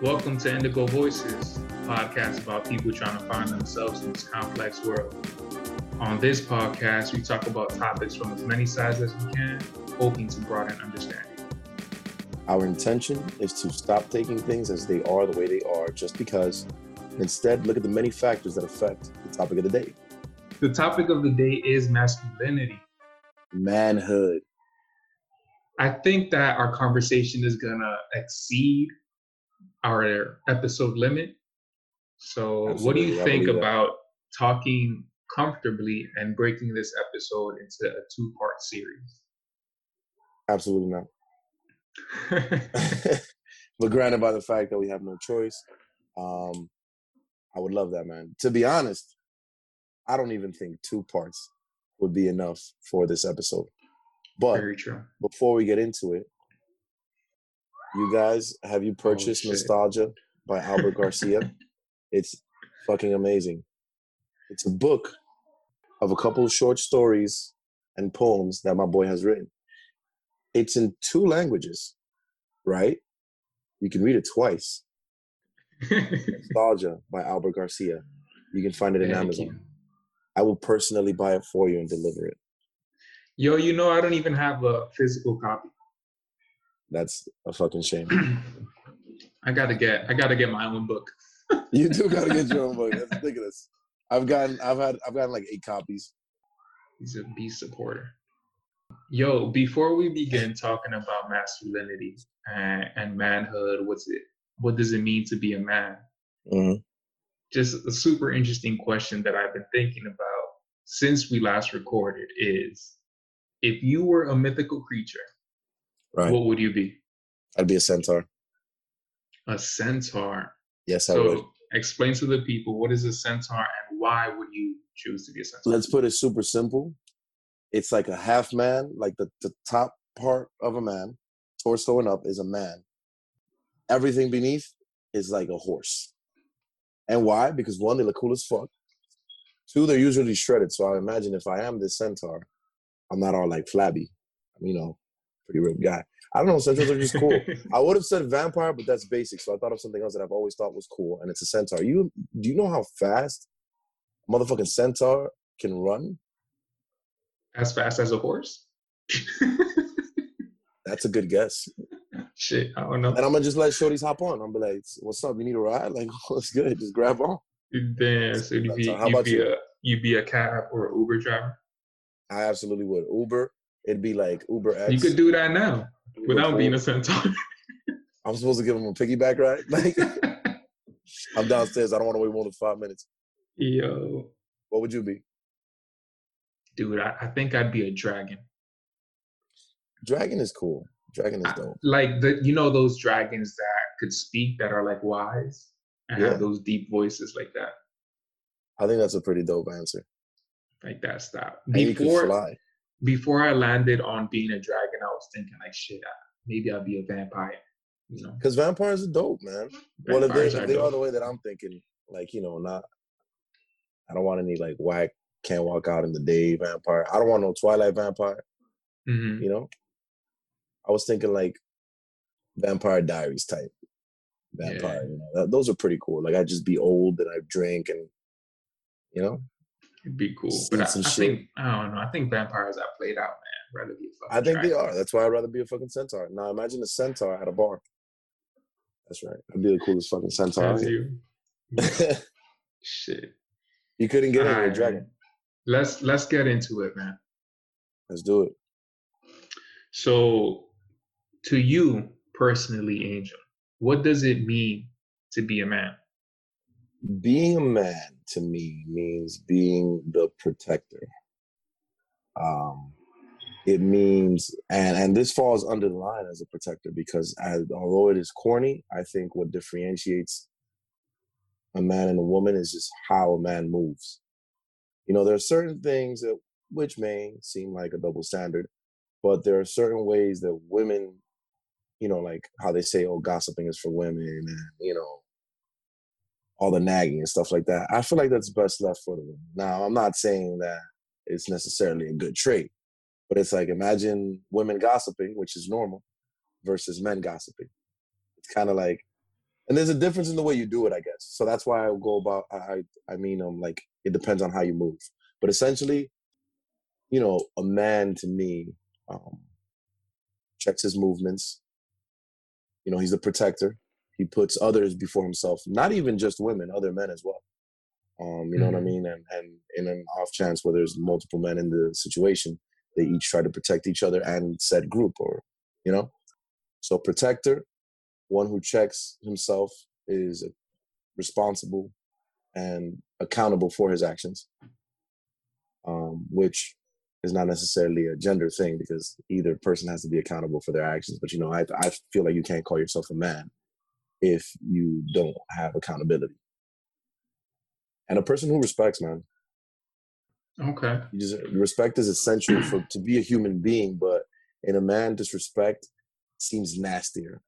Welcome to Indigo Voices, a podcast about people trying to find themselves in this complex world. On this podcast, we talk about topics from as many sides as we can, hoping to broaden understanding. Our intention is to stop taking things as they are the way they are just because. Instead, look at the many factors that affect the topic of the day The topic of the day is masculinity. manhood. I think that our conversation is going to exceed our episode limit. So, what do you I think believe that. about talking comfortably and breaking this episode into a two part series? Absolutely not. but granted, by the fact that we have no choice, um, I would love that, man. To be honest, I don't even think two parts would be enough for this episode. But Very true. before we get into it, you guys, have you purchased shit. Nostalgia by Albert Garcia? It's fucking amazing. It's a book of a couple of short stories and poems that my boy has written. It's in two languages, right? You can read it twice. Nostalgia by Albert Garcia. You can find it in Thank Amazon. you. I will personally buy it for you and deliver it. Yo, you know I don't even have a physical copy. That's a fucking shame. I gotta get I gotta get my own book. You do gotta get your own book. That's ridiculous. I've gotten, I've had, I've gotten like eight copies. He's a B supporter. Yo, before we begin talking about masculinity and, and manhood, what's it what does it mean to be a man? Mhm. Just a super interesting question that I've been thinking about since we last recorded is if you were a mythical creature, Right. what would you be? I'd be a centaur. A centaur. Yes, I would. So explain to the people what is a centaur and why would you choose to be a centaur? Let's put it super simple. It's like a half man, like the, the top part of a man, torso and up is a man. Everything beneath is like a horse. And why? Because one, they look cool as fuck. Two, they're usually shredded. So I imagine if I am this centaur, I'm not all like flabby. You know, pretty ripped guy. I don't know, centaurs are just cool. I would have said vampire, but that's basic. So I thought of something else that I've always thought was cool, and it's a centaur. You do you know how fast a motherfucking centaur can run? as fast as a horse? That's a good guess. Shit, I don't know. And I'm gonna just let shorties hop on. I'm be like, "What's up? You need a ride? Like, what's good? Just grab on." Damn, so you'd be, how you'd about be you? a you'd be a cab or an Uber driver. I absolutely would. Uber, it'd be like Uber X. You could do that now Uber without being a centaur. I'm supposed to give him a piggyback ride. Like, I'm downstairs. I don't want to wait more than five minutes. Yo, What would you be? dude, I, I think I'd be a dragon. Dragon is cool. Dragon is I- dope. like the you know those dragons that could speak that are like wise and Yeah. have those deep voices like that, I think that's a pretty dope answer. like that style. And you can fly. Before I landed on being a dragon, I was thinking like, shit, I- maybe I'll be a vampire. You know, Because vampires are dope, man. well, if they, Vampires if are they are the way that I'm thinking, like, you know, not, I don't want any, like, whack, can't walk out in the day vampire. I don't want no Twilight vampire, Mhm. you know? I was thinking, like, Vampire Diaries type vampire, you know? That, those are pretty cool. Like, I'd just be old and I'd drink and, you know? It'd be cool. But I, I think I don't know. I think vampires are played out, man. Rather be a fucking I think they are. That's why I'd rather be a fucking centaur. Now, imagine a centaur at a bar. That's right. I'd be the coolest fucking centaur. You. Shit. you couldn't get it with a dragon. Let's let's get into it, man. Let's do it. So, to you personally, Angel, what does it mean to be a man? being a man to me means being the protector. Um it means and and this falls under the line as a protector because as, although it is corny i think what differentiates a man and a woman is just how a man moves. You know there are certain things that which may seem like a double standard but there are certain ways that women you know like how they say oh gossiping is for women and you know all the nagging and stuff like that. I feel like that's best left for the women. Now, I'm not saying that it's necessarily a good trait, but it's like imagine women gossiping, which is normal, versus men gossiping. It's kind of like and there's a difference in the way you do it, I guess. So that's why I go about. I I mean, um, like it depends on how you move, but essentially, you know, a man to me um, checks his movements. You know, he's the protector. He puts others before himself, not even just women, other men as well. Um, you know mm-hmm. what I mm-hmm. mean? And and in an off chance where there's multiple men in the situation, they each try to protect each other and said group, or you know. So protector, one who checks himself is responsible and accountable for his actions, um, which is not necessarily a gender thing because either person has to be accountable for their actions. But you know, I I feel like you can't call yourself a man if you don't have accountability. And a person who respects, man. Okay. You just respect is essential for to be a human being, but in a man, disrespect seems nastier,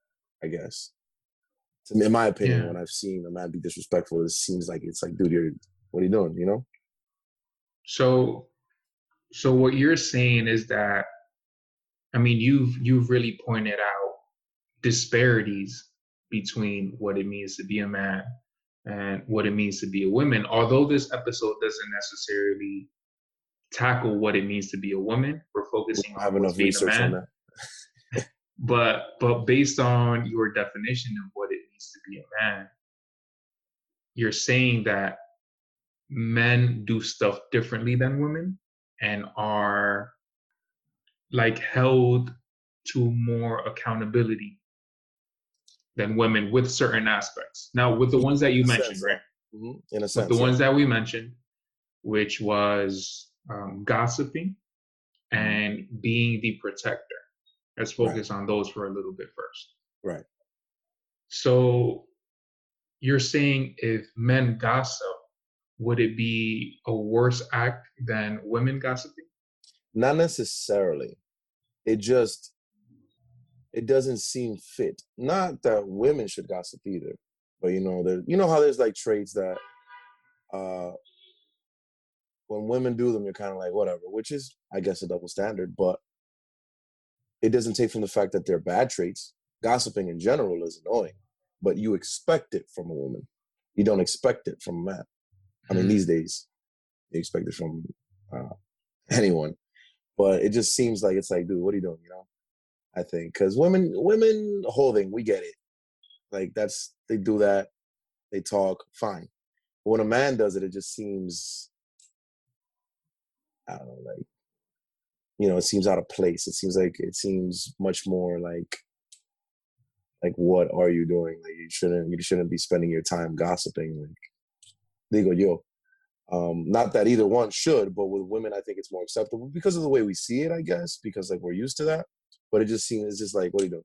I guess. To me, in my opinion, yeah. when I've seen a man be disrespectful, it seems like it's like, dude, you're what are you doing? You know? So so what you're saying is that I mean you've you've really pointed out disparities between what it means to be a man and what it means to be a woman. Although this episode doesn't necessarily tackle what it means to be a woman, we're focusing on enough research on that. but but based on your definition of what it means to be a man, you're saying that men do stuff differently than women and are like held to more accountability than women with certain aspects. Now, with the ones that you mentioned, sense. right? Mm-hmm. In a sense, with the ones that we mentioned, which was um, gossiping mm-hmm. and being the protector. Let's focus right. on those for a little bit first. Right. So, you're saying if men gossip, would it be a worse act than women gossiping? Not necessarily. It just it doesn't seem fit. Not that women should gossip either, but you know, there you know how there's like traits that uh when women do them, you're kind of like whatever, which is I guess a double standard, but it doesn't take from the fact that they're bad traits. Gossiping in general is annoying, but you expect it from a woman. You don't expect it from a man. I mean, mm-hmm. these days, you expect it from uh, anyone, but it just seems like it's like, dude, what are you doing? You know, I think because women, women holding, we get it. Like that's they do that, they talk, fine. But when a man does it, it just seems, I don't know, like, you know, it seems out of place. It seems like it seems much more like like what are you doing like you shouldn't you shouldn't be spending your time gossiping like digo yo. Um, not that either one should, but with women, I think it's more acceptable because of the way we see it, I guess, because like we're used to that. But it just seems it's just like, what are you doing?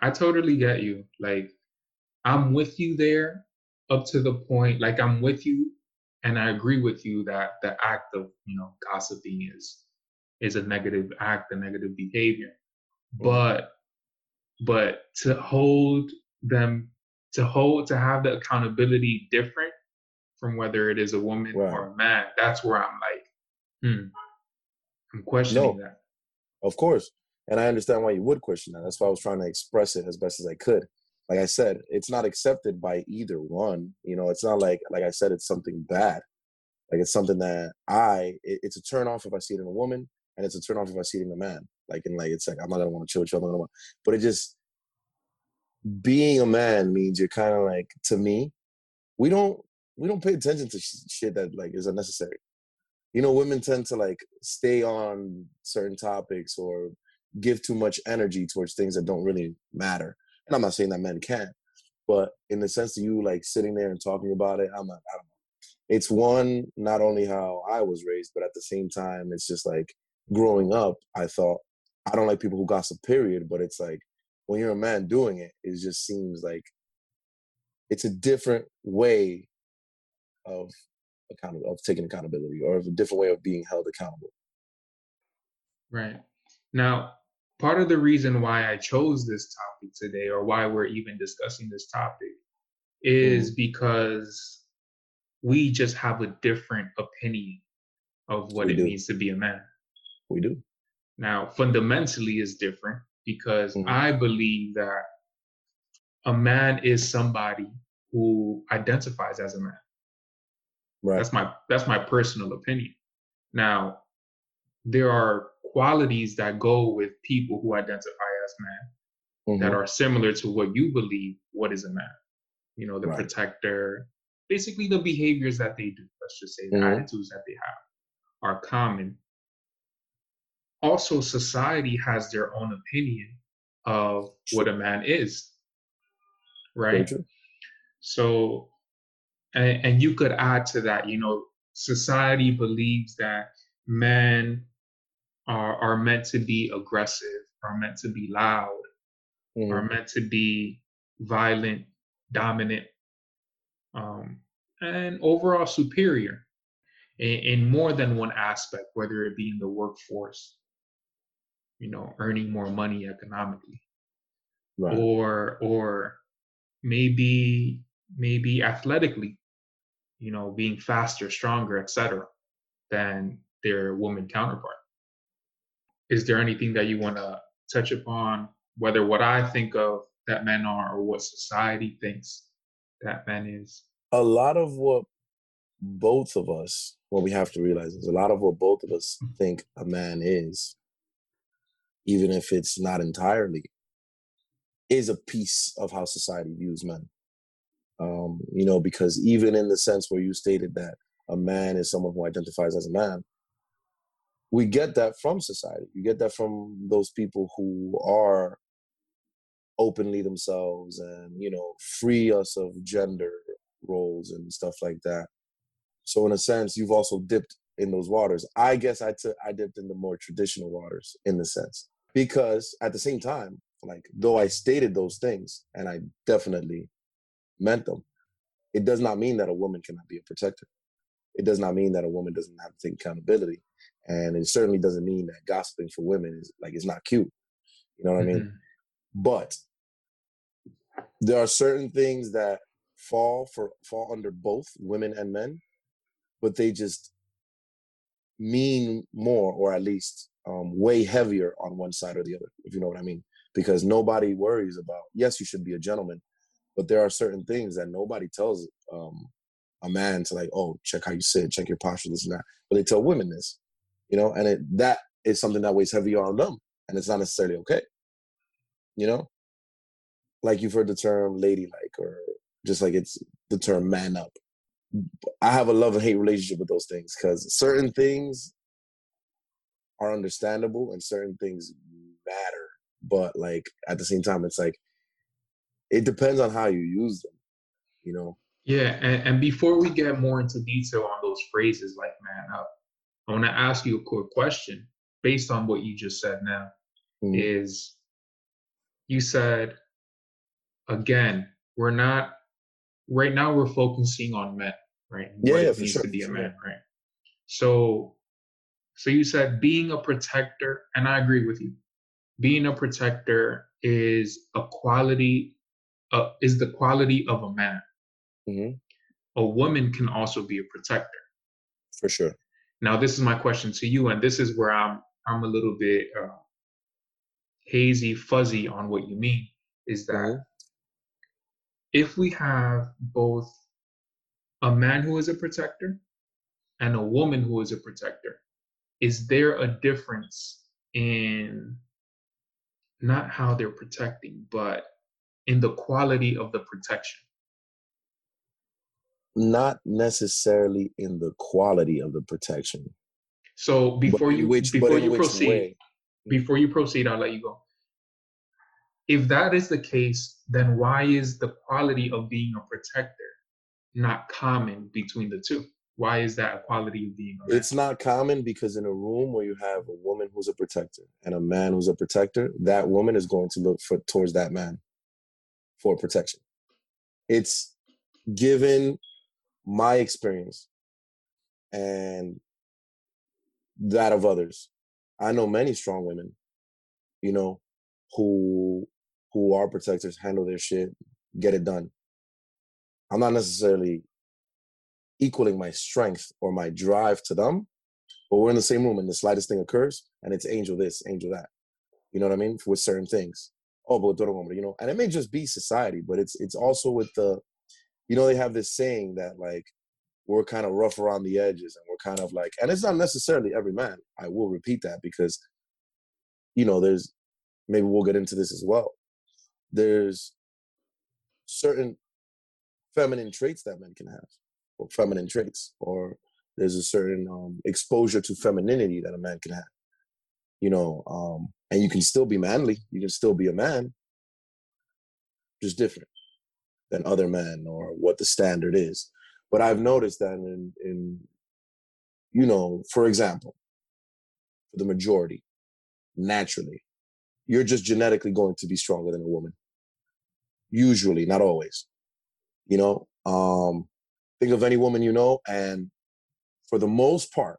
I totally get you. Like, I'm with you there up to the point, like I'm with you, and I agree with you that the act of you know gossiping is is a negative act, a negative behavior. But but to hold them to hold to have the accountability different from whether it is a woman right. or a man that's where i'm like hmm i'm questioning no, that of course. And i understand why you would question that. That's why i was trying to express it as best as i could. Like i said it's not accepted by either one you know? It's not like like i said it's something bad. Like it's something that i it, it's a turn off if i see it in a woman and it's a turn off if i see it in a man. Like and like it's like i'm not gonna want to chill with you i'm not gonna want but it just being a man means you're kind of like to me we don't we don't pay attention to sh- shit that like is unnecessary you know women tend to like stay on certain topics or give too much energy towards things that don't really matter. And i'm not saying that men can't but in the sense of you like sitting there and talking about it i'm not i don't know. It's one not only how i was raised but at the same time it's just like growing up i thought i don't like people who gossip period but it's like when you're a man doing it, it just seems like it's a different way of account of taking accountability or of a different way of being held accountable. Right. Now, part of the reason why I chose this topic today or why we're even discussing this topic is mm. because we just have a different opinion of what we it do. means to be a man. We do. Now, fundamentally is different because mm-hmm. I believe that a man is somebody who identifies as a man. Right. That's my that's my personal opinion. Now, there are qualities that go with people who identify as man Mhm. that are similar to what you believe what is a man. You know, the Right. protector, basically the behaviors that they do, let's just say the Mhm. attitudes that they have are common. Also, society has their own opinion of what a man is. Right? So, and, and you could add to that, you know, society believes that men are, are meant to be aggressive, are meant to be loud, Mhm. are meant to be violent, dominant, um, and overall superior in, in more than one aspect, whether it be in the workforce, you know, earning more money economically, Right. or or maybe maybe athletically, you know, being faster, stronger, etc., than their woman counterpart. Is there anything that you want to touch upon, whether what I think of that men are or what society thinks that men is? a lot of what both of us, what we have to realize is a lot of what both of us mm. think a man is, even if it's not entirely, is a piece of how society views men. Um, you know, because even in the sense where you stated that a man is someone who identifies as a man, we get that from society. You get that from those people who are openly themselves and, you know, free us of gender roles and stuff like that. So in a sense, you've also dipped in those waters. I guess I took I dipped in the more traditional waters in the sense because at the same time, like though I stated those things and I definitely meant them, it does not mean that a woman cannot be a protector. It does not mean that a woman doesn't have to take accountability, and it certainly doesn't mean that gossiping for women is like it's not cute. You know what I mean? Mhm. but there are certain things that fall for fall under both women and men but they just mean more or at least um, way heavier on one side or the other if you know what i mean because nobody worries about yes you should be a gentleman but there are certain things that nobody tells um, a man to like oh check how you sit check your posture this and that but they tell women this you know and it, that is something that weighs heavier on them and it's not necessarily okay you know? Like you've heard the term ladylike or just like it's the term man up. I have a love and hate relationship with those things because certain things are understandable and certain things matter but like at the same time it's like it depends on how you use them you know Yeah, and, and before we get more into detail on those phrases like man up, I want to ask you a quick question based on what you just said now. Mhm. Is you said again, we're not right now we're focusing on men, right? Yeah, yeah, it for means sure, to be a man, right? So so you said being a protector, and I agree with you. Being a protector is a quality uh, is the quality of a man. Mhm. A woman can also be a protector. for sure Now, this is my question to you, and this is where I'm I'm a little bit uh, hazy, fuzzy on what you mean. Is that Mhm. if we have both a man who is a protector and a woman who is a protector, is there a difference in not how they're protecting, but in the quality of the protection? not necessarily in the quality of the protection So before you which before you proceed, way before you proceed, I'll let you go. If that is the case, then why is the quality of being a protector not common between the two? Why is that a quality of being a? It's not common because in a room where you have a woman who's a protector and a man who's a protector, that woman is going to look for towards that man for protection. It's given my experience and that of others. I know many strong women, you know, who who are protectors, handle their shit, get it done. I'm not necessarily equaling my strength or my drive to them, but we're in the same room and the slightest thing occurs and it's angel this, angel that. You know what I mean? With certain things. Oh, but todo hombre, you know, and it may just be society, but it's it's also with the, you know, they have this saying that like we're kind of rough around the edges and we're kind of like, and it's not necessarily every man. I will repeat that because, you know, there's maybe we'll get into this as well. There's certain feminine traits that men can have, or feminine traits, or there's a certain um, exposure to femininity that a man can have. You know, um, and you can still be manly. You can still be a man, just different than other men or what the standard is. But I've noticed that in, in you know, for example, for the majority, naturally, you're just genetically going to be stronger than a woman. Usually, not always. You know, um, think of any woman you know, and for the most part,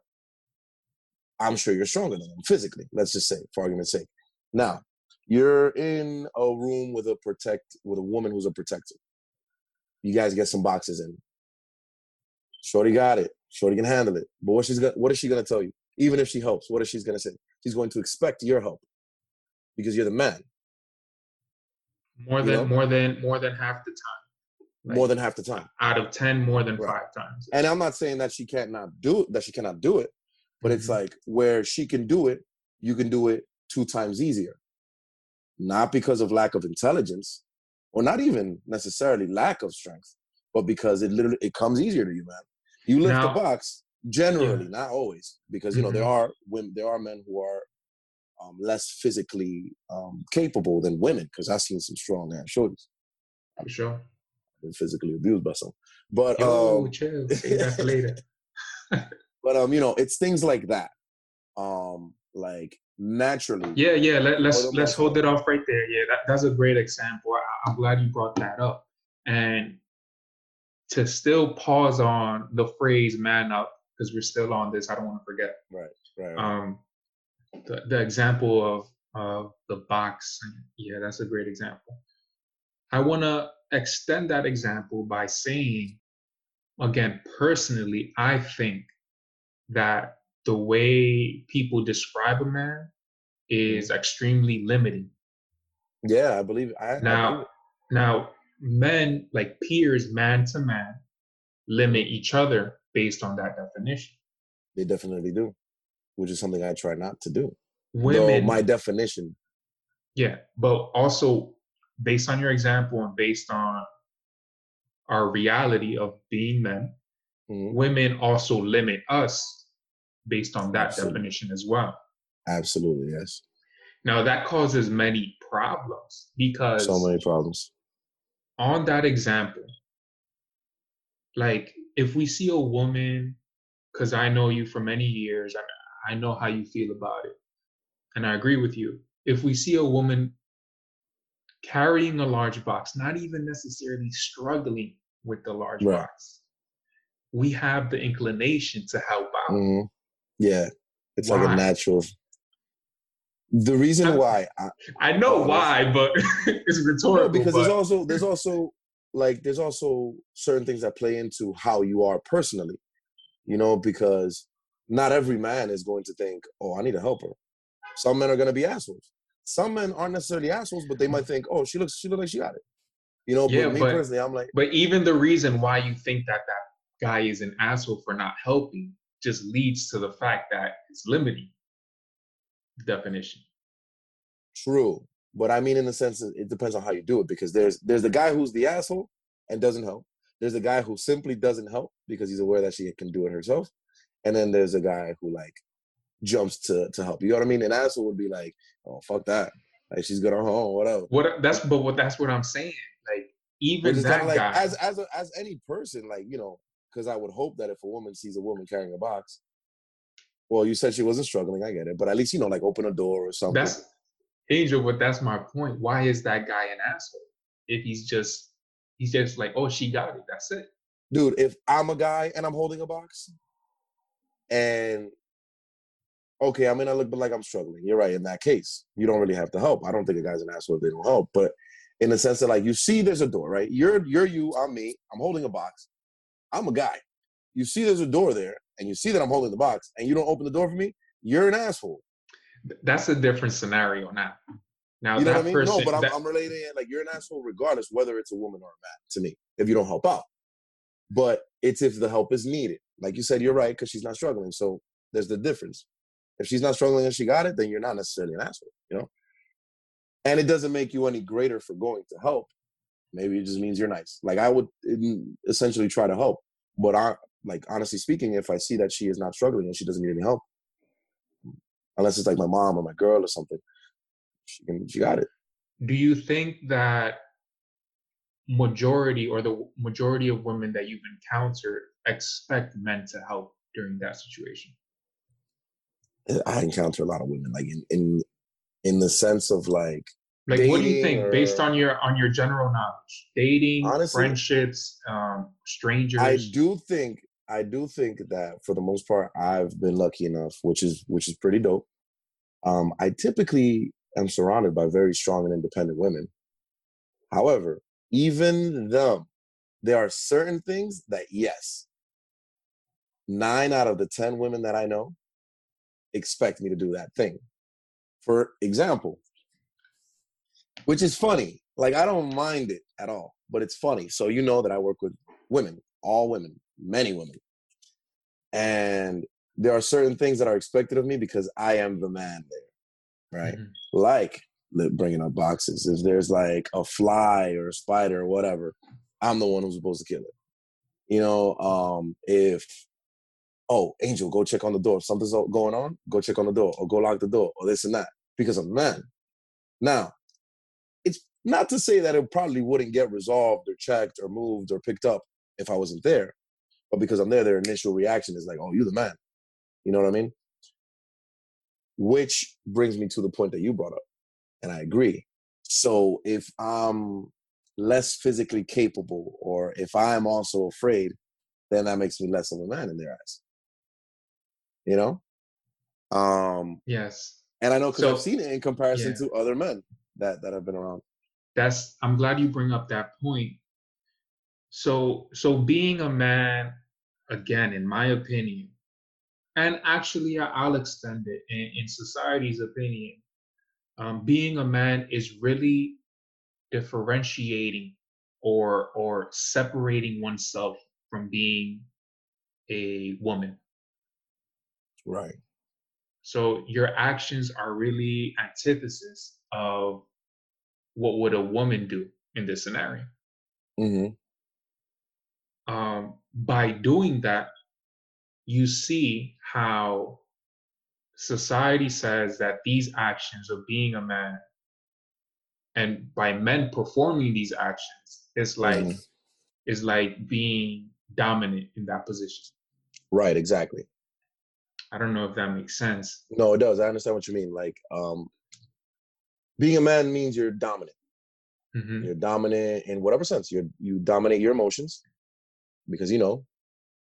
I'm sure you're stronger than them physically. Let's just say, for argument's sake. Now, you're in a room with a protect with a woman who's a protector. You guys get some boxes in. Shorty got it. Shorty can handle it. But what she's gonna, what is she gonna tell you? Even if she helps, what is she gonna say? She's going to expect your help because you're the man. More than know? more than more than half the time. Like, more than half the time. Out of ten, more than right. five times. And I'm not saying that she can't not do it, that she cannot do it, but mm-hmm. it's like where she can do it, you can do it two times easier. Not because of lack of intelligence, or not even necessarily lack of strength, but because it literally it comes easier to you, man. You lift now, the box generally, yeah. not always, because you know mm-hmm. there are women, there are men who are um, less physically um, capable than women because I've seen some strong ass shorties. I'm sure. I've been physically abused by some, but Yo, um, chill. that later. but um, you know, it's things like that. Um, like naturally. Yeah, yeah. Let, us let's, let's hold it off right there. Yeah, that, that's a great example. I, I'm glad you brought that up. And to still pause on the phrase "man up" because we're still on this. I don't want to forget. Right. Right. Um, the, the example of of the box. Yeah, that's a great example. I want to extend that example by saying, again, personally, I think that the way people describe a man is mm-hmm. extremely limiting. Yeah, I believe. I, now, I believe now, men like peers, man to man, limit each other based on that definition. They definitely do which is something I try not to do. Women, Though my definition. Yeah, but also based on your example and based on our reality of being men, mm-hmm. women also limit us based on that Absolutely. definition as well. Absolutely, yes. Now that causes many problems because so many problems. On that example, like if we see a woman, because I know you for many years, and I know how you feel about it. And I agree with you. If we see a woman carrying a large box, not even necessarily struggling with the large right. box, we have the inclination to help out. Mm-hmm. Yeah, it's why? like a natural. The reason I, why I, I know uh, why, but it's rhetorical. No, because but. there's also there's also like there's also certain things that play into how you are personally, you know, because not every man is going to think, oh, I need a helper. Some men are going to be assholes. Some men aren't necessarily assholes, but they might think, oh, she looks, she looks like she got it. You know, yeah, but me but, personally, I'm like. But even the reason why you think that that guy is an asshole for not helping just leads to the fact that it's limiting definition. True, but I mean, in the sense, that it depends on how you do it because there's there's the guy who's the asshole and doesn't help. There's a guy who simply doesn't help because he's aware that she can do it herself and then there's a guy who like jumps to to help. You know what I mean? An asshole would be like, "Oh fuck that! Like she's good on her own, whatever." What that's but what that's what I'm saying. Like even that like, guy, as as a, as any person, like you know, because I would hope that if a woman sees a woman carrying a box, well, you said she wasn't struggling. I get it, but at least you know, like open a door or something. That's Angel, but that's my point. Why is that guy an asshole? If he's just he's just like, oh, she got it. That's it. Dude, if I'm a guy and I'm holding a box, and okay, I mean, I look like I'm struggling. You're right. In that case, you don't really have to help. I don't think a guy's an asshole if they don't help. But in the sense that, like, you see, there's a door, right? You're you're you. I'm me. I'm holding a box. I'm a guy. You see, there's a door there, and you see that I'm holding the box, and you don't open the door for me. You're an asshole. That's a different scenario now. Now you know that what I mean? person, no, but I'm, that- I'm relating it like you're an asshole regardless whether it's a woman or a man to me if you don't help out. But it's if the help is needed. Like you said, you're right because she's not struggling. So there's the difference. If she's not struggling and she got it, then you're not necessarily an asshole, you know? And it doesn't make you any greater for going to help. Maybe it just means you're nice. Like I would mm, essentially try to help. But I like honestly speaking, if I see that she is not struggling and she doesn't need any help, unless it's like my mom or my girl or something, she can she got it. do you think that majority or the majority of women that you've encountered expect men to help during that situation? I encounter a lot of women, like in in in the sense of like Like, what do you Dating think, based on your on your general knowledge, dating, Honestly, friendships, um, strangers? I do think I do think that for the most part I've been lucky enough, which is which is pretty dope. Um, I typically am surrounded by very strong and independent women. However, even them, there are certain things that yes, nine out of the ten women that I know expect me to do that thing. For example, which is funny. Like I don't mind it at all, but it's funny. So you know that I work with women, all women, many women. And there are certain things that are expected of me because I am the man there, right? Mhm. Like bringing up boxes. If there's like a fly or a spider or whatever, I'm the one who's supposed to kill it. You know, um, if oh, Angel, go check on the door. If something's going on, go check on the door or go lock the door or this and that because I'm the man. Now, not to say that it probably wouldn't get resolved or checked or moved or picked up if I wasn't there, but because I'm there, their initial reaction is like, "Oh, you're the man." You know what I mean? Which brings me to the point that you brought up, and I agree. So if I'm less physically capable, or if I'm also afraid, then that makes me less of a man in their eyes. You know? Um, Yes, and I know because So- I've seen it in comparison yeah. to other men that that have been around. That's. I'm glad you bring up that point. So, so being a man, again, in my opinion, and actually, I'll extend it in, in society's opinion. Um, being a man is really differentiating or or separating oneself from being a woman. Right. So your actions are really antithesis of what would a woman do in this scenario. hmm Um, by doing that, you see how society says that these actions of being a man and by men performing these actions is like Mhm. is like being dominant in that position. Right. Exactly. I don't know if that makes sense. No, it does. I understand what you mean. Like, um, being a man means you're dominant. Mhm. You're dominant in whatever sense. You you dominate your emotions because you know,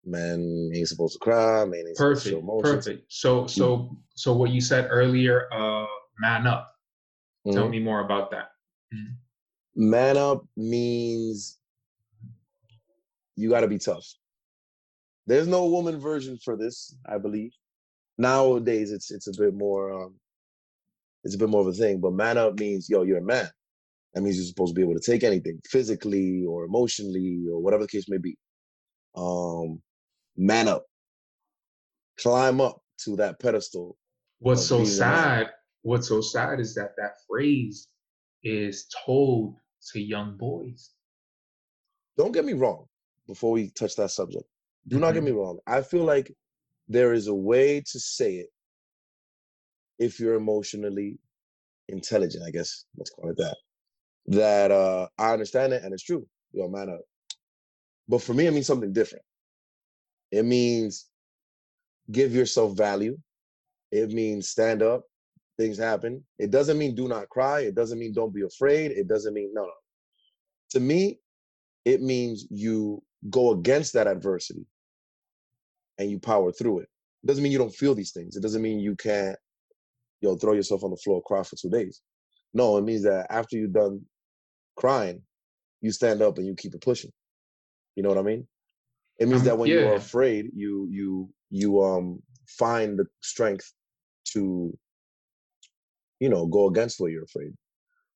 man ain't supposed to cry. Man ain't supposed to show Perfect. emotions. Perfect. So so so what you said earlier, uh man up. Tell Mhm. me more about that. Man up means you got to be tough. There's no woman version for this, I believe. Nowadays, it's it's a bit more um, it's a bit more of a thing. But man up means yo, you're a man. That means you're supposed to be able to take anything, physically or emotionally or whatever the case may be. Um, man up, climb up to that pedestal. What's so being a man. sad, what's so sad is that that phrase is told to young boys. Don't get me wrong. Before we touch that subject, do not get me wrong. I feel like there is a way to say it if you're emotionally intelligent, I guess. Let's call it that. That uh I understand it and it's true. Yo, man up. But for me, it means something different. It means give yourself value. It means stand up. Things happen. It doesn't mean do not cry. It doesn't mean don't be afraid. It doesn't mean no, no. To me, it means you go against that adversity and you power through it. It doesn't mean you don't feel these things. It doesn't mean you can't, yo, throw yourself on the floor, cry for two days. No, it means that after you're done crying, you stand up and you keep it pushing. You know what I mean? It means that when you're afraid, you you you um find the strength to, you know, go against what you're afraid.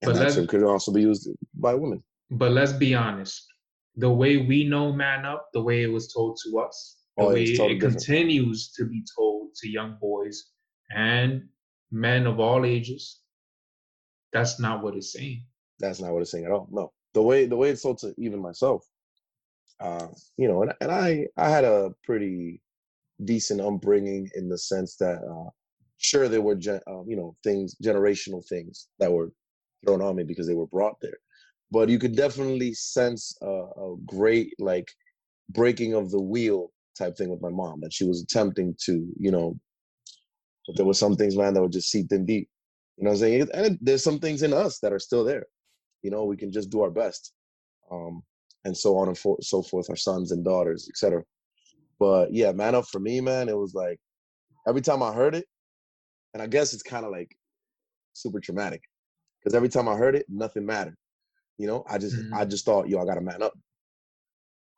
And But that term could also be used by women. But let's be honest. The way we know man up, the way it was told to us, the Oh, way it's it different. continues to be told to young boys and men of all ages, that's not what it's saying. That's not what it's saying at all. No, the way the way it's told to even myself, uh, you know, and, and I I had a pretty decent upbringing in the sense that uh, sure there were gen, uh, you know things generational things that were thrown on me because they were brought there, but you could definitely sense a, a great like breaking of the wheel type thing with my mom that she was attempting to you know, but there were some things man that were just seeped in deep. You know what I'm saying? And there's some things in us that are still there. You know we can just do our best um and so on and for, so forth our sons and daughters etc but yeah man up for me man it was like every time i heard it and i guess it's kind of like super traumatic because every time i heard it nothing mattered. You know i just i just thought yo i gotta man up.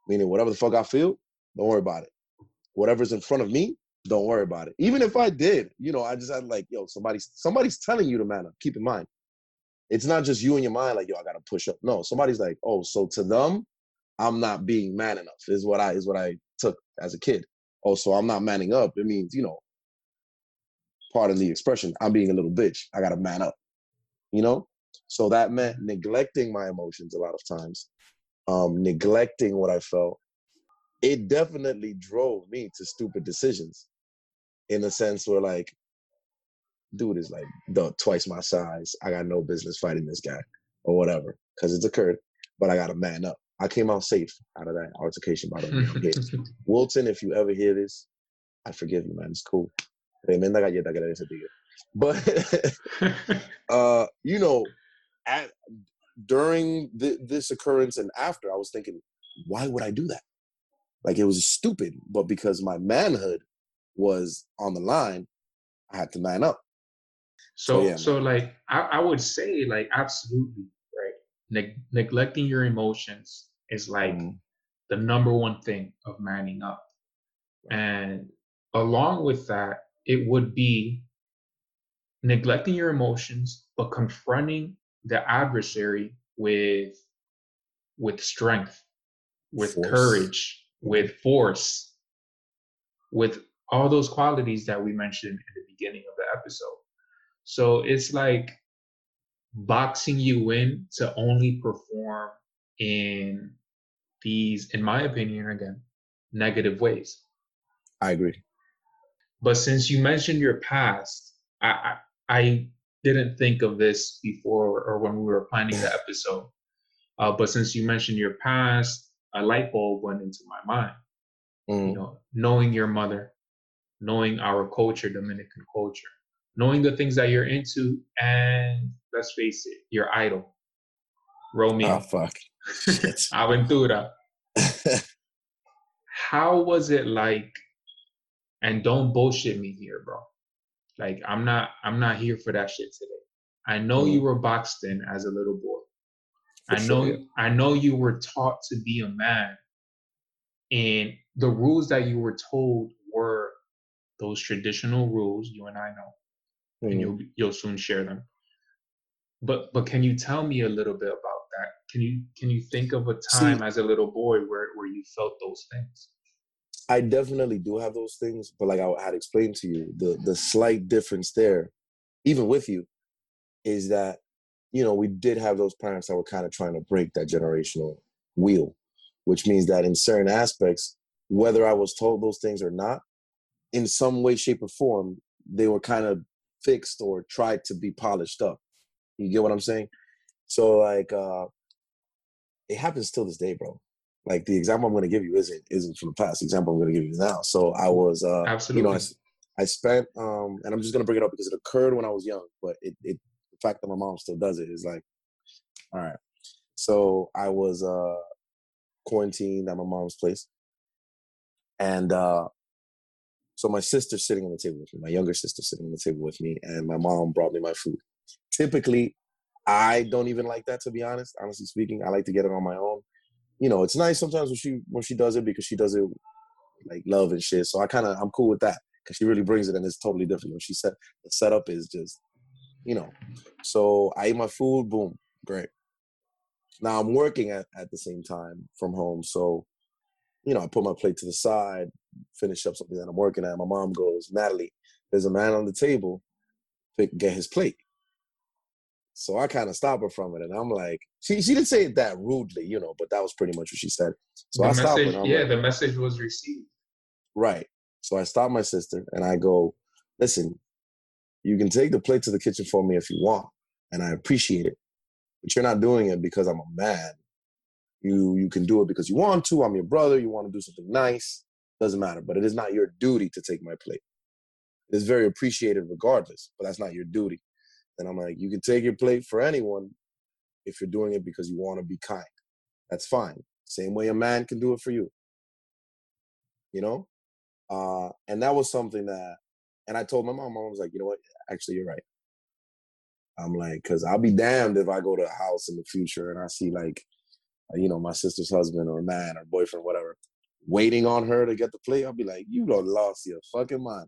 Meaning whatever the fuck i feel don't worry about it. Whatever's in front of me don't worry about it. Even if i did you know i just had like yo somebody's somebody's telling you to man up. Keep in mind it's not just you in your mind like yo i gotta push up. No somebody's like oh so to them i'm not being man enough is what i is what i took as a kid. Oh so i'm not manning up it means you know pardon the expression i'm being a little bitch. I gotta man up you know? So that meant neglecting my emotions a lot of times um neglecting what i felt. It definitely drove me to stupid decisions in a sense where like dude is like the twice my size. I got no business fighting this guy or whatever because it's occurred. But I got to man up. I came out safe out of that altercation. By the way, I'm here. Wilton, if you ever hear this, I forgive you, man. It's cool. Tremenda galleta que le des. But uh, you know, at during th- this occurrence and after, I was thinking, why would I do that? Like it was stupid, but because my manhood was on the line, I had to man up. So, yeah, so like I, I would say like absolutely right. Neg- neglecting your emotions is like Mhm. the number one thing of manning up, and along with that, it would be neglecting your emotions but confronting the adversary with with strength, with Force. courage, with force, with all those qualities that we mentioned in the beginning of the episode. So it's like boxing you in to only perform in these, in my opinion, again, negative ways. I agree. But since you mentioned your past, I, I, I didn't think of this before or when we were planning the episode. Uh, but since you mentioned your past, a light bulb went into my mind. Mhm. You know, knowing your mother, knowing our culture, Dominican culture, knowing the things that you're into, and let's face it, your idol, Romeo, Oh fuck. Aventura. How was it like? And don't bullshit me here, bro. Like I'm not, I'm not here for that shit today. I know mm. you were boxed in as a little boy. For I sure, know, yeah. I know you were taught to be a man, and the rules that you were told those traditional rules. You and I know, and Mhm. you'll you'll soon share them. But but can you tell me a little bit about that? Can you can you think of a See- time as a little boy where where you felt those things? I definitely do have those things, but like I had explained to you, the the slight difference there, even with you, is that you know we did have those parents that were kind of trying to break that generational wheel, which means that in certain aspects, whether I was told those things or not, in some way, shape, or form, they were kind of fixed or tried to be polished up. You get what I'm saying? So like, uh it happens till this day, bro. Like the example I'm going to give you isn't isn't from the past. The example I'm going to give you now. So I was, uh, Absolutely. you know, I spent, um, and I'm just going to bring it up because it occurred when I was young, but it, it, the fact that my mom still does it is like, all right. So I was uh, quarantined at my mom's place, and uh, so my sister's sitting on the table with me. My younger sister sitting on the table with me, and my mom brought me my food. Typically, I don't even like that to be honest. Honestly speaking, I like to get it on my own. You know, it's nice sometimes when she when she does it because she does it like love and shit. So I kind of I'm cool with that because she really brings it and it's totally different. When she said the setup is just you know. So I eat my food, boom, great. Now I'm working at, at the same time from home. So, you know, I put my plate to the side, finish up something that I'm working at. My mom goes, Natalie, there's a man on the table, pick, get his plate. So I kind of stop her from it, and I'm like, she she didn't say it that rudely, you know, but that was pretty much what she said. So the I stopped her. yeah, like, the message was received. Right. So I stop my sister and I go, listen, you can take the plate to the kitchen for me if you want, and I appreciate it. But you're not doing it because I'm a man. You you can do it because you want to. I'm your brother. You want to do something nice. Doesn't matter. But it is not your duty to take my plate. It is very appreciated regardless, but that's not your duty. And I'm like, you can take your plate for anyone if you're doing it because you want to be kind. That's fine. Same way a man can do it for you. You know? Uh, and that was something that, and I told my mom, my mom was like, you know what? Actually, you're right. I'm like, because I'll be damned if I go to a house in the future and I see like, you know, my sister's husband or man or boyfriend, whatever, waiting on her to get the plate. I'll be like, you don't lost your fucking mind.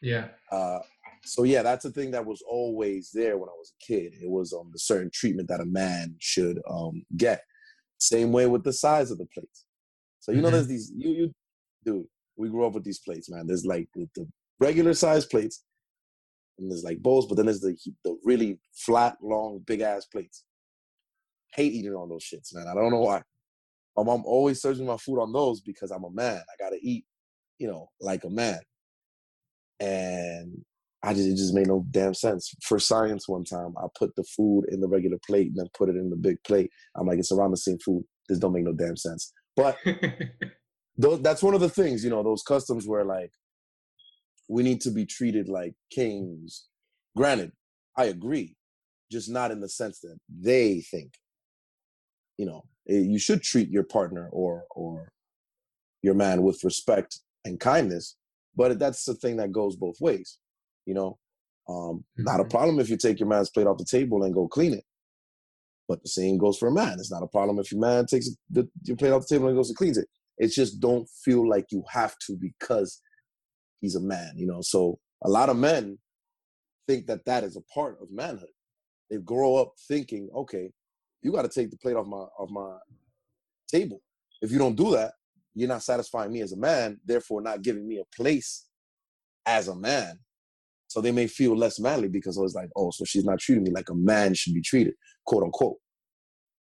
Yeah. Uh, so yeah, that's a thing that was always there when I was a kid. It was um the certain treatment that a man should um get. Same way with the size of the plates. So you know, Mhm. there's these you you dude. We grew up with these plates, man. There's like the, the regular size plates, and there's like bowls, but then there's the the really flat, long, big ass plates. Hate eating on those shits, man. I don't know why. My mom always serves me my food on those because I'm a man. I gotta eat, you know, like a man. And I just it just made no damn sense. For science, one time I put the food in the regular plate and then put it in the big plate. I'm like, it's around the same food. This don't make no damn sense. But those, that's one of the things, you know, those customs where like we need to be treated like kings. Granted, I agree, just not in the sense that they think. You know, you should treat your partner or or your man with respect and kindness, but that's the thing that goes both ways. You know, um, not a Mhm. problem if you take your man's plate off the table and go clean it. But the same goes for a man. It's not a problem if your man takes the, your plate off the table and goes and cleans it. It's just don't feel like you have to because he's a man, you know. So a lot of men think that that is a part of manhood. They grow up thinking, okay, you got to take the plate off my off my table. If you don't do that, you're not satisfying me as a man, therefore not giving me a place as a man. So they may feel less manly because it's like, oh, so she's not treating me like a man should be treated, quote unquote.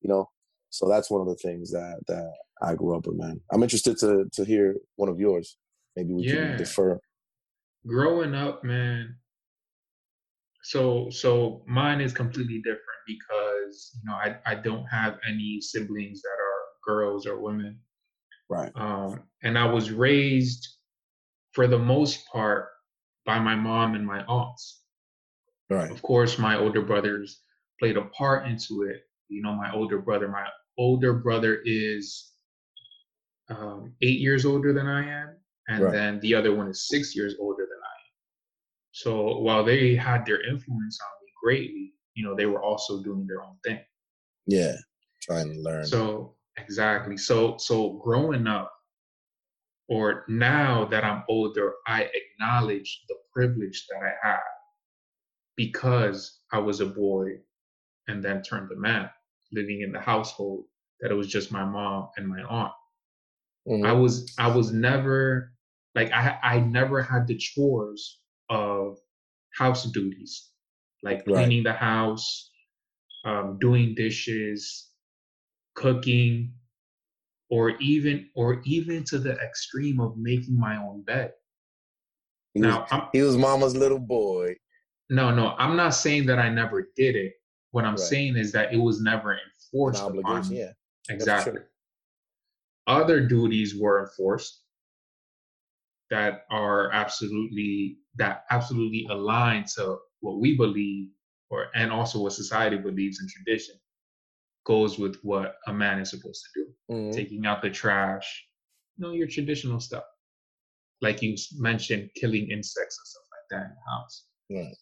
You know, so that's one of the things that that I grew up with, man. I'm interested to to hear one of yours. Maybe we Yeah. can defer. growing up, man. So so mine is completely different because you know I I don't have any siblings that are girls or women. Right. Um, and I was raised for the most part by my mom and my aunts. Right. Of course, my older brothers played a part into it. You know, my older brother, my older brother is um, eight years older than I am, and Right. then the other one is six years older than I am. So while they had their influence on me greatly, you know, they were also doing their own thing. Yeah. Trying to learn. So exactly. So so growing up, or now that I'm older, I acknowledge the privilege that I had because I was a boy and then turned a man, living in the household that it was just my mom and my aunt. Mhm. I was I was never like I I never had the chores of house duties, like Right. cleaning the house, um, doing dishes, cooking, or even or even to the extreme of making my own bed. he, was, Now, I'm, he was mama's little boy. no, no, I'm not saying that I never did it. What I'm Right. saying is that it was never An enforced upon me. Yeah. Exactly. Other duties were enforced that are absolutely that absolutely align to what we believe or and also what society believes in tradition goes with what a man is supposed to do. Mhm. Taking out the trash, you know, your traditional stuff. Like you mentioned, killing insects and stuff like that in the house. Right.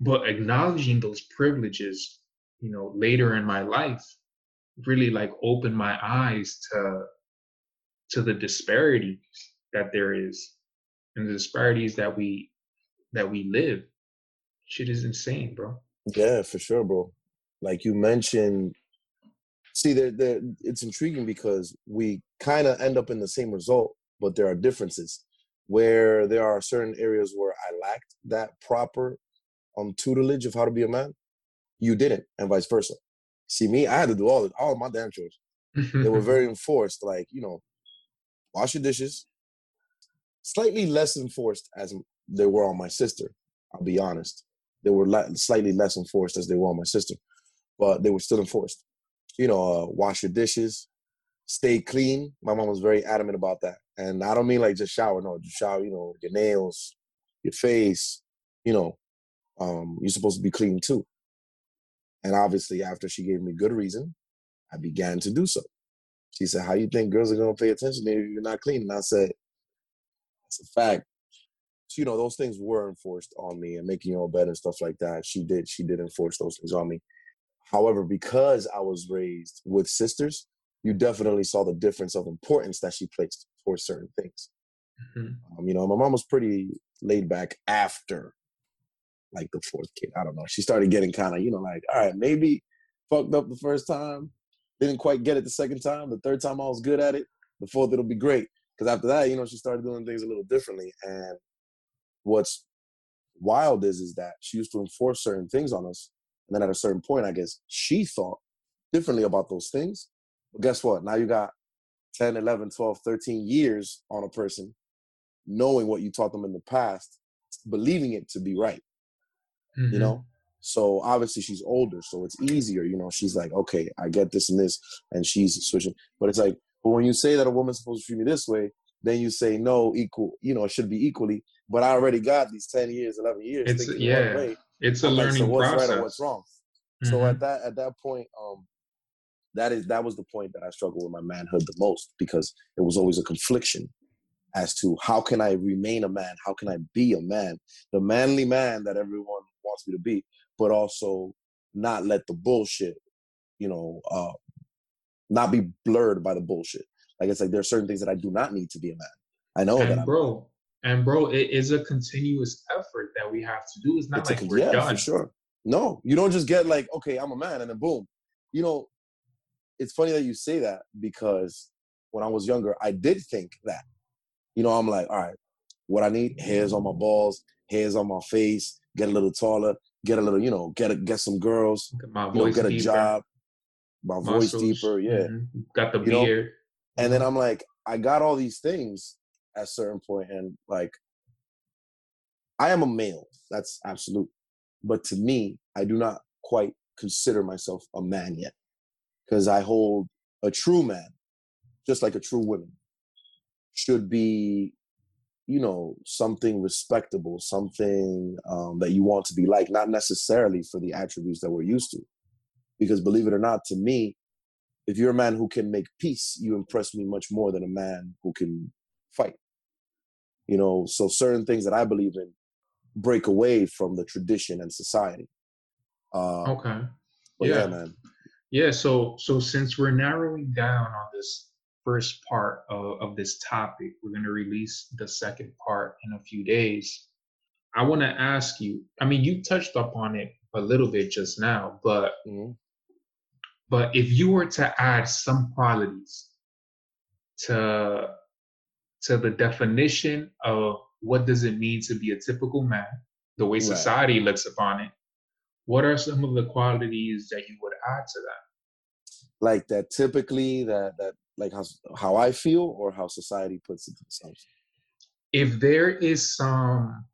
But acknowledging those privileges, you know, later in my life really like opened my eyes to to the disparities that there is and the disparities that we that we live shit is insane bro Yeah, for sure, bro. Like you mentioned, see, there, there, it's intriguing because we kind of end up in the same result, but there are differences. Where there are certain areas where I lacked that proper um tutelage of how to be a man, you didn't, and vice versa. See, me, I had to do all all my damn chores. they were very enforced, like you know, wash your dishes. Slightly less enforced as they were on my sister. I'll be honest they were slightly less enforced as they were on my sister, but they were still enforced. You know, uh, wash your dishes, stay clean. My mom was very adamant about that, and I don't mean like just shower. No, just shower. You know, your nails, your face. You know, um, you're supposed to be clean too. And obviously, after she gave me good reason, I began to do so. She said, "How you think girls are gonna pay attention to you if you're not clean?" And I said, "It's a fact. So, you know those things were enforced on me and making your own bed and stuff like that. She did she did enforce those things on me. However because i was raised with sisters you definitely saw the difference of importance that she placed towards certain things. Mm-hmm. um, you know my mom was pretty laid back after like the fourth kid. I don't know. She started getting kind of you know like all right maybe fucked up the first time didn't quite get it the second time the third time i was good at it the fourth it'll be great because after that you know she started doing things a little differently and what's wild is is that she used to enforce certain things on us and then at a certain point i guess she thought differently about those things. But guess what? Now you got 10 11 12 13 years on a person knowing what you taught them in the past believing it to be right mm-hmm. you know? So obviously she's older so it's easier you know? She's like okay i get this and this and she's switching. But it's like but when you say that a woman's supposed to treat me this way then you say no equal you know it should be equally but I already got these ten years, eleven years. It's yeah, way. it's a I'm learning like, so what's process. Right what's wrong? Mm-hmm. So at that at that point, um, that is that was the point that I struggled with my manhood the most because it was always a confliction as to how can I remain a man? How can I be a man? The manly man that everyone wants me to be, but also not let the bullshit, you know, uh, not be blurred by the bullshit. Like it's like there are certain things that I do not need to be a man. I know and that, bro. And bro, it is a continuous effort that we have to do. It's not it's like a, we're yeah, done. For sure. No, you don't just get like, okay, I'm a man, and then boom. You know, it's funny that you say that because when I was younger, I did think that. You know, I'm like, all right, what I need, hairs on my balls, hairs on my face, get a little taller, get a little, you know, get a, get some girls, get, my voice know, get a job, my Muscles. voice deeper, yeah. Mm-hmm. Got the beard. Know? And then I'm like, I got all these things, at a certain point and like I am a male. That's absolute. But to me, I do not quite consider myself a man yet because I hold a true man, just like a true woman, should be, you know, something respectable, something um, that you want to be like, not necessarily for the attributes that we're used to. Because believe it or not, to me, if you're a man who can make peace, you impress me much more than a man who can fight. You know so certain things that i believe in break away from the tradition and society. Uh, okay. yeah. yeah. man. Yeah so so since we're narrowing down on this first part of, of this topic we're going to release the second part in a few days. I want to ask you i mean you touched upon it a little bit just now but mm-hmm. But if you were to add some qualities to to the definition of what does it mean to be a typical man, the way society right. looks upon it, what are some of the qualities that you would add to that? Like that typically that that like how how I feel or how society puts it themselves. If there is some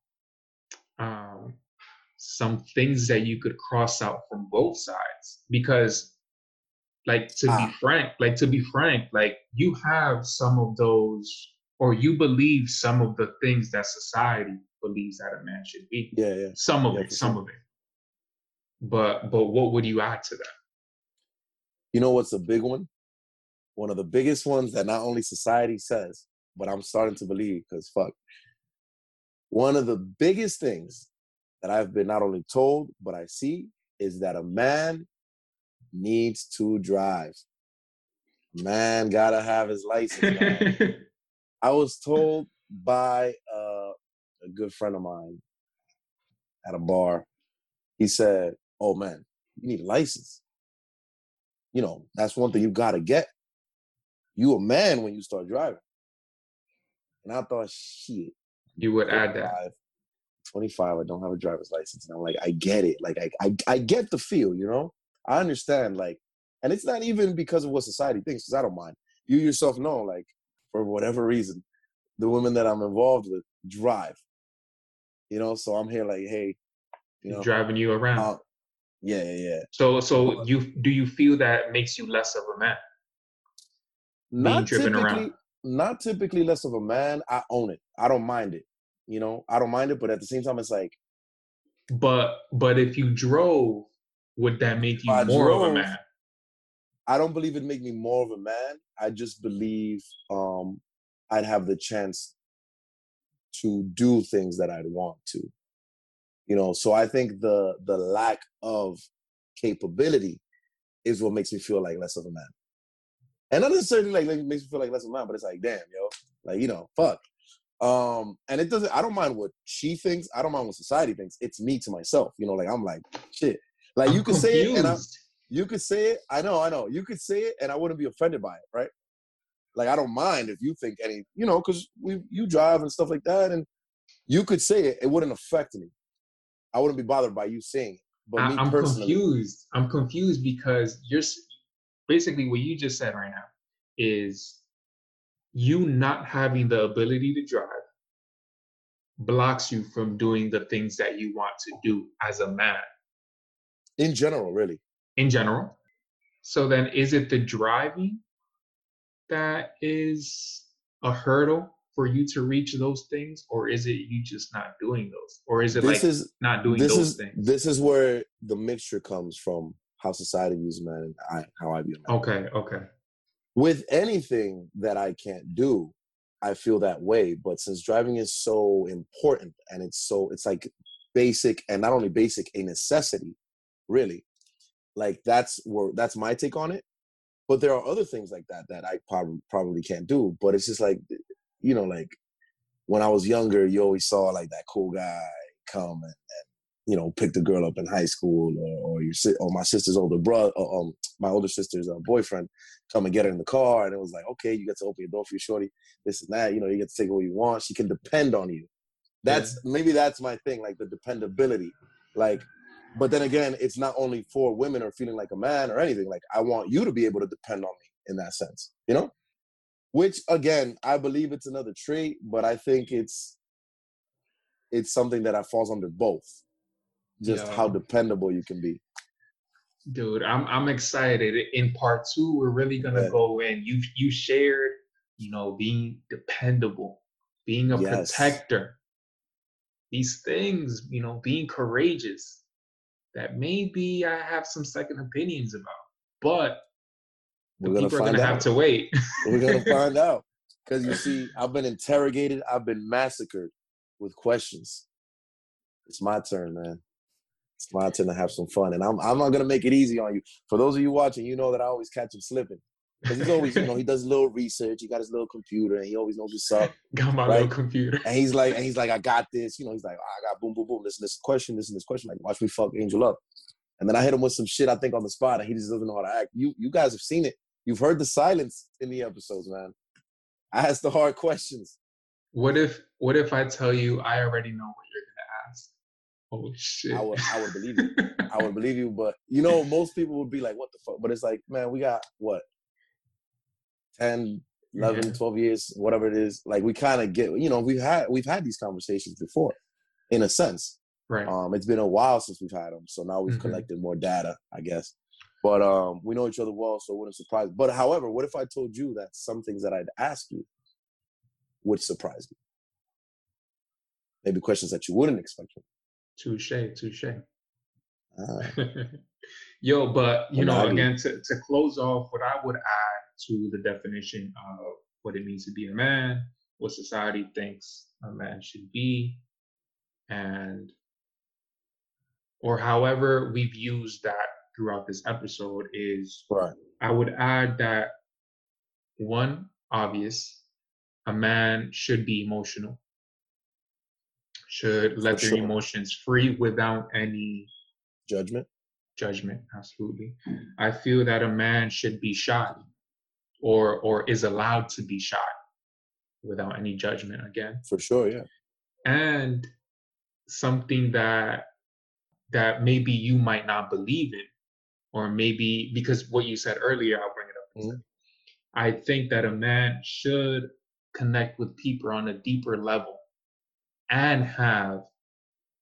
um some things that you could cross out from both sides because like to ah. be frank like to be frank like you have some of those or you believe some of the things that society believes that a man should be. Yeah, yeah. Some of yeah, it, some sure. of it. But but what would you add to that? You know what's a big one? One of the biggest ones that not only society says, but I'm starting to believe because fuck. One of the biggest things that I've been not only told, but I see is that a man needs to drive. Man gotta have his license. I was told by uh, a good friend of mine at a bar. He said, oh man, you need a license. You know, that's one thing you gotta get. You a man when you start driving. And I thought, shit. You would add that. 25, I don't have a driver's license. And I'm like, I get it. Like I, I I get the feel, you know? I understand, like, and it's not even because of what society thinks, because I don't mind. You yourself know, like, for whatever reason, the women that I'm involved with drive. You know, so I'm here like, hey, you know, driving you around. Uh, yeah, yeah, yeah. So, so you do you feel that makes you less of a man? Not driven around. Not typically less of a man. I own it. I don't mind it. You know, I don't mind it, but at the same time, it's like. But but if you drove, would that make you more of a man? I don't believe it'd make me more of a man. I just believe um I'd have the chance to do things that I'd want to. You know, so I think the the lack of capability is what makes me feel like less of a man. And not necessarily like, like makes me feel like less of a man, but it's like, damn, yo, like you know, fuck. Um, and it doesn't. I don't mind what she thinks. I don't mind what society thinks. It's me to myself. You know, like I'm like shit. Like I'm you could say it, and I, you could say it. I know, I know. You could say it, and I wouldn't be offended by it, right? Like I don't mind if you think any, you know, because we you drive and stuff like that, and you could say it. It wouldn't affect me. I wouldn't be bothered by you saying it. But I, am confused. I'm confused because you're basically what you just said right now is you not having the ability to drive blocks you from doing the things that you want to do as a man. In general, really. In general. So then is it the driving that is a hurdle for you to reach those things or is it you just not doing those or is it this like is, not doing this those is, things this is where the mixture comes from how society views men and I, how i view men okay okay with anything that i can't do i feel that way but since driving is so important and it's so it's like basic and not only basic a necessity really like that's where that's my take on it but there are other things like that that I probably probably can't do. But it's just like, you know, like when I was younger, you always saw like that cool guy come and, and you know pick the girl up in high school, or, or your or my sister's older brother, um, my older sister's uh, boyfriend come and get her in the car, and it was like, okay, you get to open your door for your shorty, this and that. You know, you get to take what you want. She can depend on you. That's yeah. maybe that's my thing, like the dependability. Like but then again, it's not only for women or feeling like a man or anything. Like I want you to be able to depend on me in that sense, you know? Which again, I believe it's another trait, but I think it's it's something that I falls under both. Just yeah. how dependable you can be. Dude, I'm I'm excited. In part two, we're really gonna yeah. go in. You you shared, you know, being dependable, being a yes. protector. These things, you know, being courageous that maybe I have some second opinions about. But the We're people are going to have to wait. We're going to find out. Because you see, I've been interrogated, I've been massacred with questions. It's my turn, man. It's my turn to have some fun. And I'm, I'm not going to make it easy on you. For those of you watching, you know that I always catch them slipping. Because he's always, you know, he does a little research. He got his little computer, and he always knows what's up. Got my right? little computer. And he's like, and he's like, I got this. You know, he's like, oh, I got boom, boom, boom. Listen, this question, listen, this question. Like, watch me fuck Angel up. And then I hit him with some shit. I think on the spot, and he just doesn't know how to act. You, you guys have seen it. You've heard the silence in the episodes, man. I ask the hard questions. What if, what if I tell you I already know what you're gonna ask? Oh shit! I would, I would believe you. I would believe you, but you know, most people would be like, "What the fuck?" But it's like, man, we got what 10 11 yeah. 12 years whatever it is like we kind of get you know we've had we've had these conversations before in a sense. Right. Um it's been a while since we've had them so now we've mm-hmm. collected more data i guess. But um we know each other well so it wouldn't surprise but however what if i told you that some things that i'd ask you would surprise you maybe questions that you wouldn't expect from touche touche. Uh, yo but you know again to, to close off what i would add to the definition of what it means to be a man, what society thinks a man should be, and or however we've used that throughout this episode is right. I would add that one obvious a man should be emotional should let their emotions free without any judgment judgment. Absolutely. I feel that a man should be shot or or is allowed to be shot without any judgment again. For sure, yeah. And something that that maybe you might not believe in, or maybe because what you said earlier, I'll bring it up. Mm-hmm. I think that a man should connect with people on a deeper level and have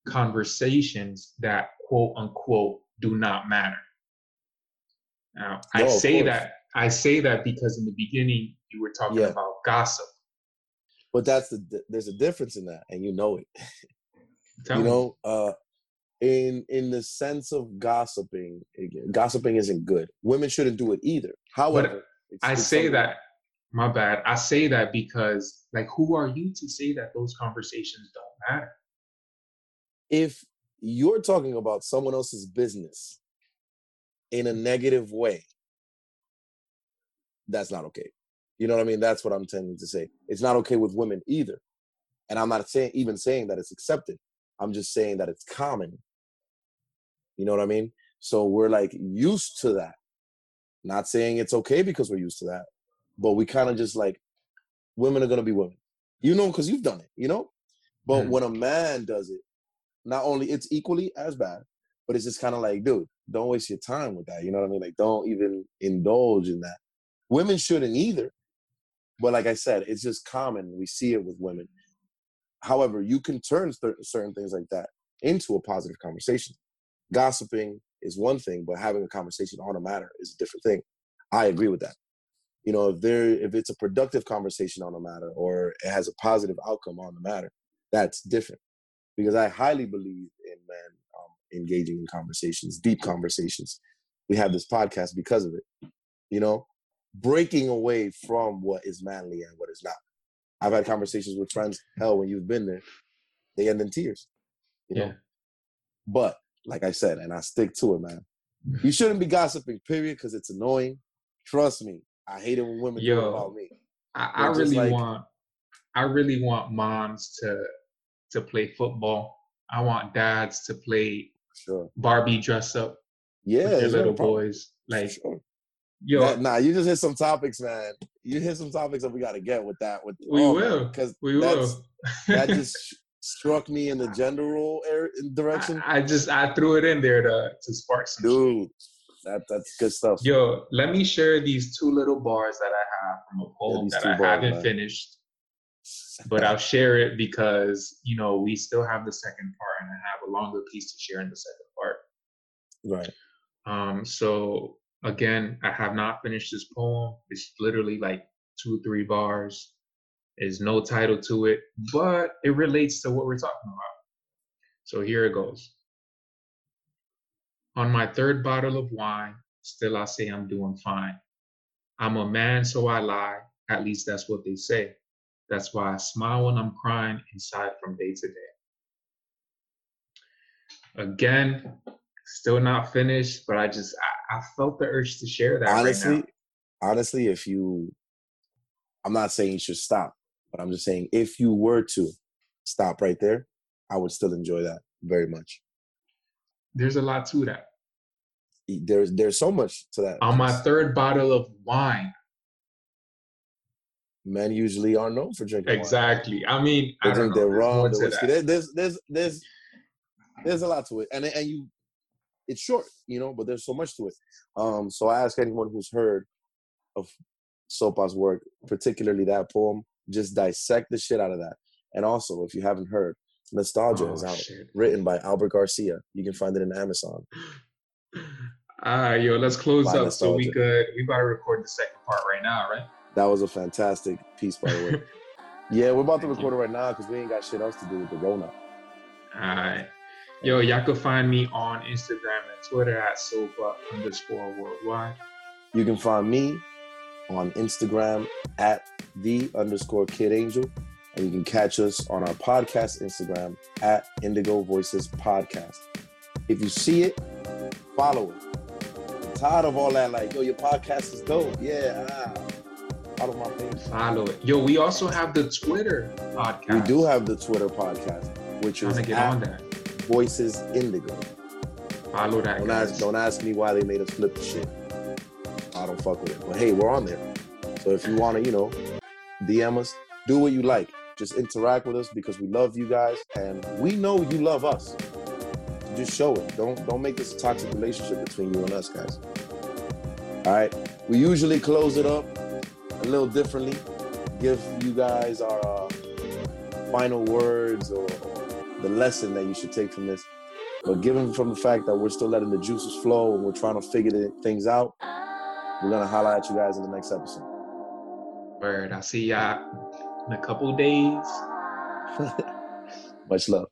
conversations that quote unquote do not matter. Now, no, I say that I say that because in the beginning you were talking yeah. about gossip. But that's the there's a difference in that, and you know it. Tell you me. know, uh, in in the sense of gossiping, gossiping isn't good. Women shouldn't do it either. However, it's, I it's say that. My bad. I say that because, like, who are you to say that those conversations don't matter? If you're talking about someone else's business in a negative way, that's not okay. You know what I mean? That's what I'm tending to say. It's not okay with women either. And I'm not saying even saying that it's accepted. I'm just saying that it's common. You know what I mean? So we're like used to that. Not saying it's okay because we're used to that, but we kind of just like women are gonna be women. You know, because you've done it, you know? But mm. when a man does it, not only it's equally as bad, but it's just kind of like, dude, don't waste your time with that. You know what I mean? Like, don't even indulge in that. Women shouldn't either. But like I said, it's just common. We see it with women. However, you can turn certain things like that into a positive conversation. Gossiping is one thing, but having a conversation on a matter is a different thing. I agree with that. You know, if there if it's a productive conversation on a matter or it has a positive outcome on the matter, that's different. Because I highly believe in men um, engaging in conversations, deep conversations. We have this podcast because of it. You know, breaking away from what is manly and what is not. I've had conversations with friends. Hell, when you've been there, they end in tears. You know, yeah. but like I said, and I stick to it, man. You shouldn't be gossiping, period, because it's annoying. Trust me, I hate it when women Yo, about me. I, I really like, want, I really want moms to to play football. I want dads to play sure. Barbie dress up. Yeah, with their little boys. Like sure. Yo, nah, nah, you just hit some topics, man. You hit some topics that we got to get with that. With we oh, will because we will. that just struck me in the gender role direction. I, I, just I threw it in there to to spark some. Dude, that that's good stuff. Yo, let me share these two little bars that I have from a poem yeah, that I bars, haven't man. finished. But I'll share it because you know we still have the second part, and I have a longer piece to share in the second part. Right. Um. So Again, I have not finished this poem. It's literally like two, or three bars. There's no title to it, but it relates to what we're talking about. So here it goes. On my third bottle of wine, still I say I'm doing fine. I'm a man, so I lie. At least that's what they say. That's why I smile when I'm crying inside from day to day. Again, still not finished, but I just I, I felt the urge to share that. Honestly, right honestly, if you, I'm not saying you should stop, but I'm just saying if you were to stop right there, I would still enjoy that very much. There's a lot to that. There's there's so much to that. On my third bottle of wine. Men usually are known for drinking. Exactly. Wine. I mean, they I drink their rum, the whiskey. There's there's there's there's a lot to it, and and you it's short, you know, but there's so much to it. Um, so I ask anyone who's heard of Sopa's work, particularly that poem, just dissect the shit out of that. And also, if you haven't heard, Nostalgia oh, is out, shit. written by Albert Garcia. You can find it in Amazon. All right, yo, let's close up nostalgia. so we could we gotta record the second part right now, right? That was a fantastic piece, by the way. yeah, we're about to record it right now because we ain't got shit else to do with the Rona. All right. Yo, y'all can find me on Instagram and Twitter at sofa underscore worldwide. You can find me on Instagram at the underscore kid angel. And you can catch us on our podcast Instagram at Indigo Voices Podcast. If you see it, follow it. I'm tired of all that, like, yo, your podcast is dope. Yeah. Ah. Follow my page. Follow it. Yo, we also have the Twitter podcast. We do have the Twitter podcast, which is get on that Voices Indigo. Follow that. Don't guys. ask, don't ask me why they made us flip the shit. I don't fuck with it. But hey, we're on there. So if you want to, you know, DM us, do what you like. Just interact with us because we love you guys and we know you love us. Just show it. Don't don't make this a toxic relationship between you and us, guys. All right. We usually close it up a little differently. Give you guys our uh, final words or, or the lesson that you should take from this. But given from the fact that we're still letting the juices flow and we're trying to figure the, things out, we're gonna holler at you guys in the next episode. Word. I'll see y'all in a couple days. Much love.